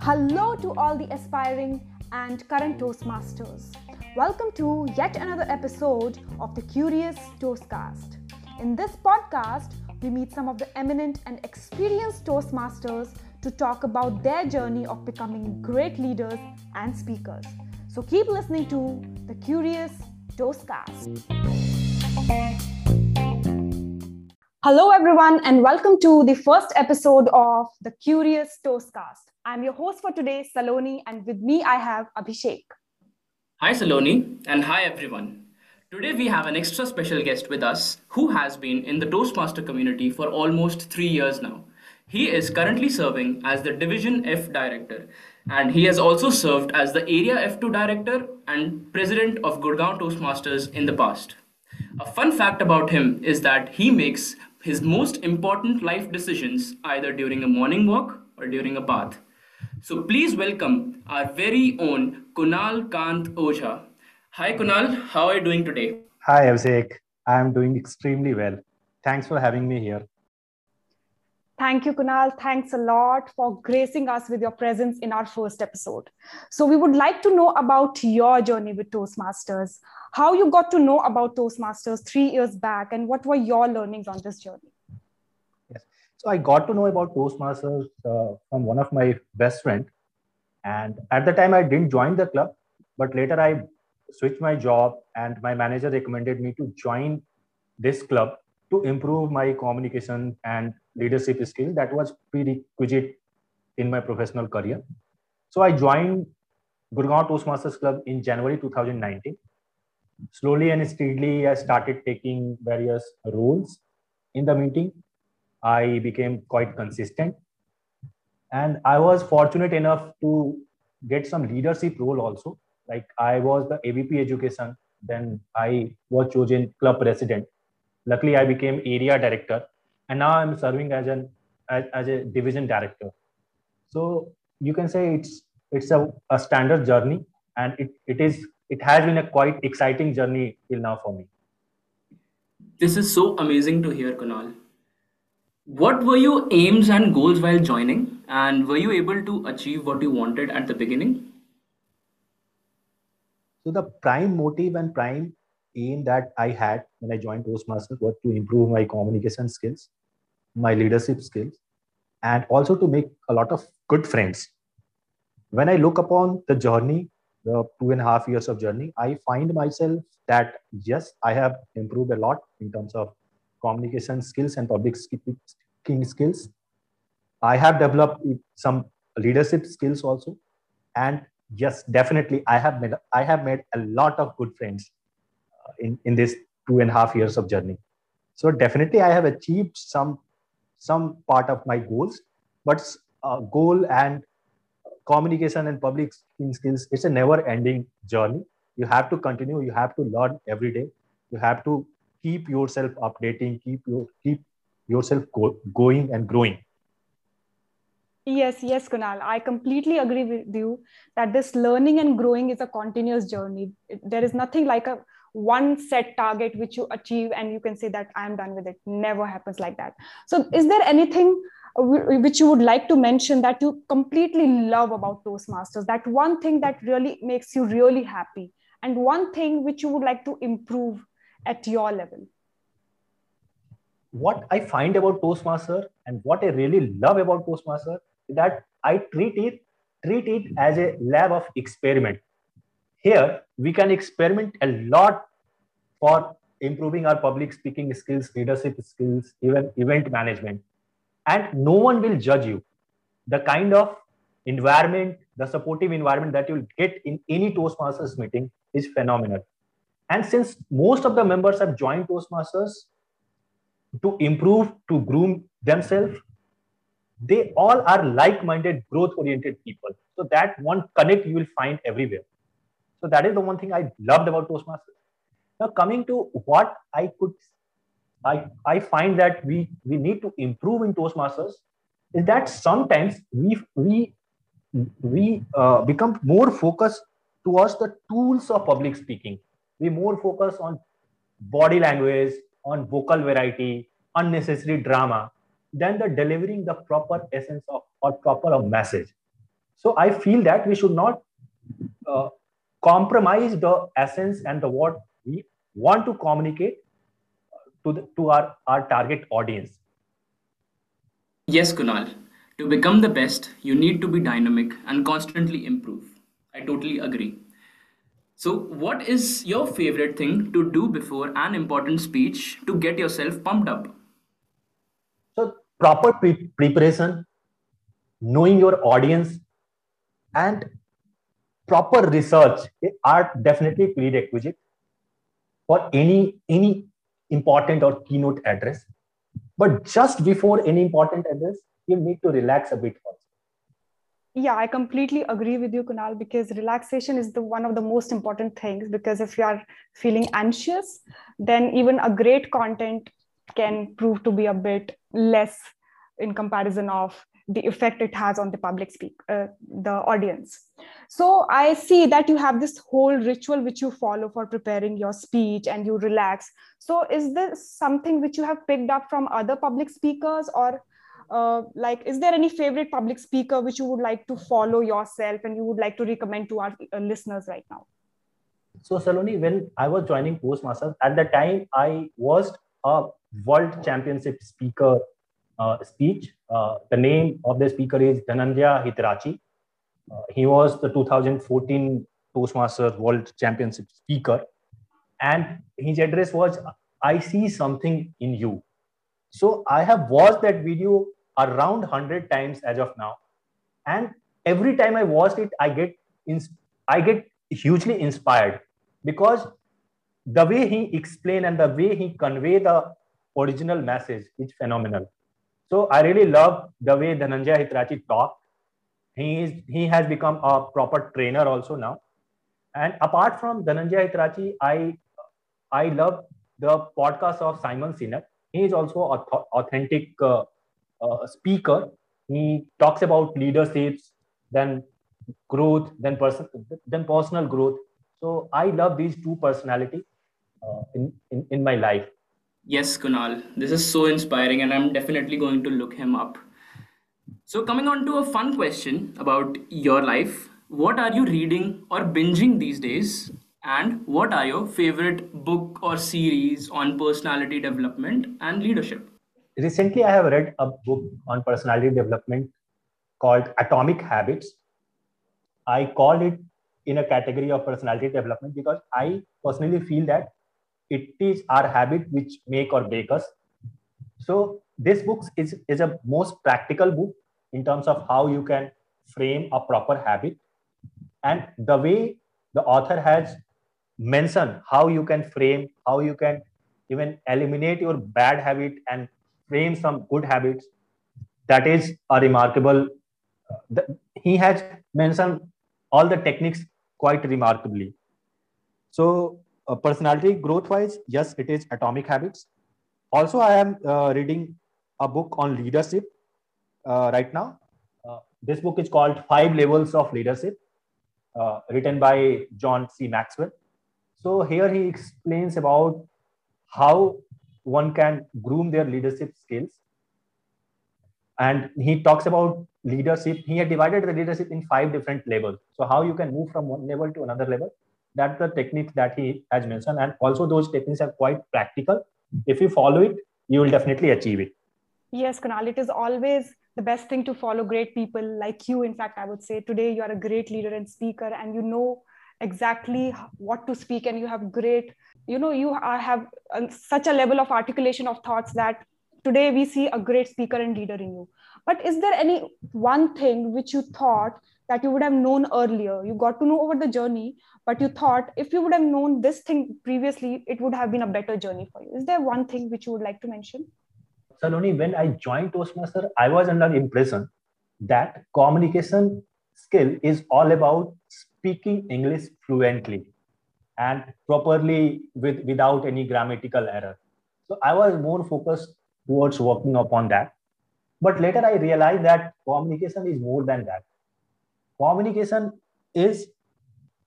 Hello to all the aspiring and current Toastmasters. Welcome to yet another episode of the Curious Toastcast. In this podcast, we meet some of the eminent and experienced Toastmasters to talk about their journey of becoming great leaders and speakers. So keep listening to the Curious Toastcast. Hello, everyone, and welcome to the first episode of the Curious Toastcast. I'm your host for today, Saloni, and with me I have Abhishek. Hi, Saloni, and hi, everyone. Today we have an extra special guest with us who has been in the Toastmaster community for almost three years now. He is currently serving as the Division F Director, and he has also served as the Area F2 Director and President of Gurgaon Toastmasters in the past. A fun fact about him is that he makes his most important life decisions either during a morning walk or during a bath. So please welcome our very own Kunal Kant Ojha. Hi Kunal, how are you doing today? Hi Abhishek, I am doing extremely well. Thanks for having me here. Thank you, Kunal. Thanks a lot for gracing us with your presence in our first episode. So, we would like to know about your journey with Toastmasters, how you got to know about Toastmasters three years back, and what were your learnings on this journey? Yes. So, I got to know about Toastmasters uh, from one of my best friend. And at the time, I didn't join the club, but later I switched my job, and my manager recommended me to join this club to improve my communication and leadership skill that was prerequisite in my professional career. So I joined Gurgaon Toastmasters Club in January 2019. Slowly and steadily, I started taking various roles in the meeting. I became quite consistent. And I was fortunate enough to get some leadership role also. Like I was the AVP education, then I was chosen club president. Luckily, I became area director and now i'm serving as an as, as a division director. So you can say it's it's a, a standard journey and it, it is it has been a quite exciting journey till now for me. This is so amazing to hear kunal. What were your aims and goals while joining? And were you able to achieve what you wanted at the beginning? So the prime motive and prime aim that I had when I joined Toastmasters was to improve my communication skills, my leadership skills, and also to make a lot of good friends. When I look upon the journey, the two and a half years of journey, I find myself that yes, I have improved a lot in terms of communication skills and public speaking skills. I have developed some leadership skills also, and yes, definitely, I have made I have made a lot of good friends in, in this two and a half years of journey. So definitely I have achieved some some part of my goals, but uh, goal and communication and public skills, it's a never ending journey. You have to continue, you have to learn every day. You have to keep yourself updating, keep your keep yourself go, going and growing. Yes, yes, Kunal. I completely agree with you that this learning and growing is a continuous journey. There is nothing like a one set target which you achieve and you can say that i'm done with it. Never happens like that. So is there anything which you would like to mention that you completely love about toastmasters that one thing that really makes you really happy and one thing which you would like to improve at your level? What i find about toastmaster and what i really love about toastmaster is that i treat it treat it as a lab of experiment here, we can experiment a lot for improving our public speaking skills, leadership skills, even event management. And no one will judge you. The kind of environment, the supportive environment that you'll get in any Toastmasters meeting is phenomenal. And since most of the members have joined Toastmasters to improve, to groom themselves, they all are like minded, growth oriented people. So that one connect you will find everywhere. So that is the one thing I loved about Toastmasters. Now coming to what I could, I, I find that we, we need to improve in Toastmasters is that sometimes we, we, we uh, become more focused towards the tools of public speaking. We more focus on body language, on vocal variety, unnecessary drama. than the delivering the proper essence of or proper message. So I feel that we should not uh, compromise the essence and the what we want to communicate to the, to our, our target audience. Yes, Kunal. To become the best, you need to be dynamic and constantly improve. I totally agree. So, what is your favorite thing to do before an important speech to get yourself pumped up? So, proper pre- preparation, knowing your audience, and proper research eh, are definitely prerequisite for any any important or keynote address. But just before any important address, you need to relax a bit first yeah i completely agree with you kunal because relaxation is the one of the most important things because if you are feeling anxious then even a great content can prove to be a bit less in comparison of the effect it has on the public speak uh, the audience. So i see that you have this whole ritual which you follow for preparing your speech and you relax. So is this something which you have picked up from other public speakers or uh, like is there any favorite public speaker which you would like to follow yourself and you would like to recommend to our uh, listeners right now? So saloni when i was joining toastmasters at the time i was a world championship speaker speech uh, the name of the speaker is dhananjaya hettiarachchi uh, he was the 2014 toastmasters world championship speaker and his address was i see something in you so I have watched that video around 100 times as of now. And every time I watched it, I get, ins- I get hugely inspired because the way he explained and the way he convey the original message is phenomenal. So I really love the way Dhananjaya Hettiarachchi talked. He is he has become a proper trainer also now. And apart from Dhananjaya Hettiarachchi, I I love the podcast of Simon Sinek he is also an authentic uh, uh, speaker. He talks about leaderships, then growth, then person, then personal growth. So I love these two personality uh, in, in in my life. Yes, Kunal, this is so inspiring, and I'm definitely going to look him up. So, coming on to a fun question about your life, what are you reading or binging these days? And what are your favorite book or series on personality development and leadership? Recently, I have read a book on personality development called Atomic Habits. I call it in a category of personality development because I personally feel that it is our habit which make or break us. So this book is, is a most practical book in terms of how you can frame a proper habit. And the way the author has mentioned how you can frame, how you can even eliminate your bad habit and frame some good habits. That is a remarkable. The, he has mentioned all the techniques quite remarkably. So, uh, personality growth wise, yes, it is Atomic Habits. Also, I am uh, reading a book on leadership uh, right now. Uh, this book is called Five Levels of Leadership, uh, written by John C. Maxwell. So here he explains about how one can groom their leadership skills. And he talks about leadership. He had divided the leadership in five different levels. So how you can move from one level to another level. That's the technique that he has mentioned. And also those techniques are quite practical. If you follow it, you will definitely achieve it. Yes, Kunal, it is always the best thing to follow great people like you. In fact, I would say today you are a great leader and speaker, and you know exactly what to speak and you have great you know you have uh, such a level of articulation of thoughts that today we see a great speaker and leader in you but is there any one thing which you thought that you would have known earlier you got to know over the journey but you thought if you would have known this thing previously it would have been a better journey for you is there one thing which you would like to mention saloni when i joined toastmaster i was under impression that communication skill is all about speaking English fluently and properly with, without any grammatical error. So I was more focused towards working upon that. But later I realized that communication is more than that. Communication is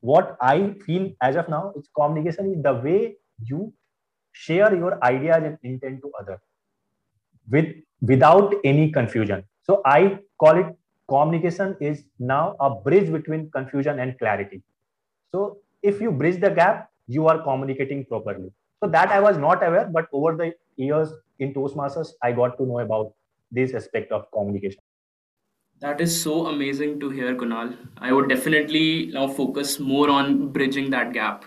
what I feel as of now. It's communication is the way you share your ideas and intent to other with without any confusion. So I call it communication is now a bridge between confusion and clarity. So if you bridge the gap, you are communicating properly. So that I was not aware, but over the years in Toastmasters, I got to know about this aspect of communication. That is so amazing to hear, Kunal. I would definitely now focus more on bridging that gap.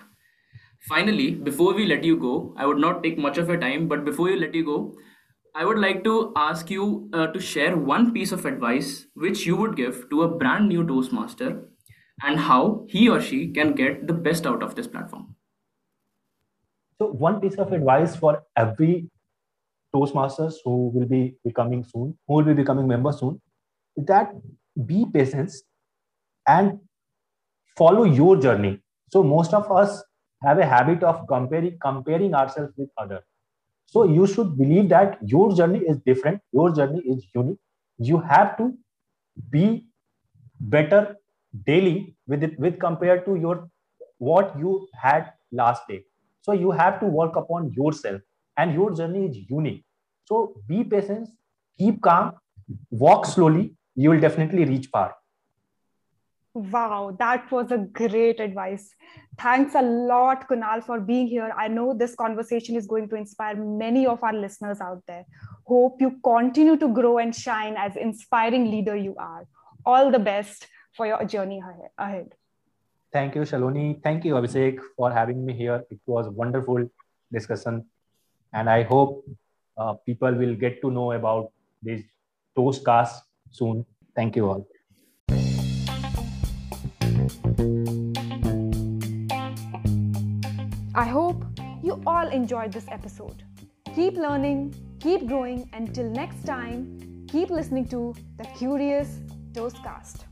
Finally, before we let you go, I would not take much of your time, but before you let you go, I would like to ask you uh, to share one piece of advice which you would give to a brand new Toastmaster and how he or she can get the best out of this platform. So, one piece of advice for every Toastmasters who will be becoming soon, who will be becoming members soon, that be patient and follow your journey. So, most of us have a habit of comparing comparing ourselves with others. So, you should believe that your journey is different, your journey is unique. You have to be better daily with it with compared to your what you had last day so you have to work upon yourself and your journey is unique so be patient keep calm walk slowly you will definitely reach far Wow, that was a great advice. Thanks a lot, Kunal, for being here. I know this conversation is going to inspire many of our listeners out there. Hope you continue to grow and shine as inspiring leader you are. All the best for your journey ahead. Thank you, Shaloni. Thank you, Abhishek, for having me here. It was a wonderful discussion. And I hope uh, people will get to know about this Toastcast soon. Thank you all. I hope you all enjoyed this episode. Keep learning, keep growing. Until next time, keep listening to the Curious Toastcast.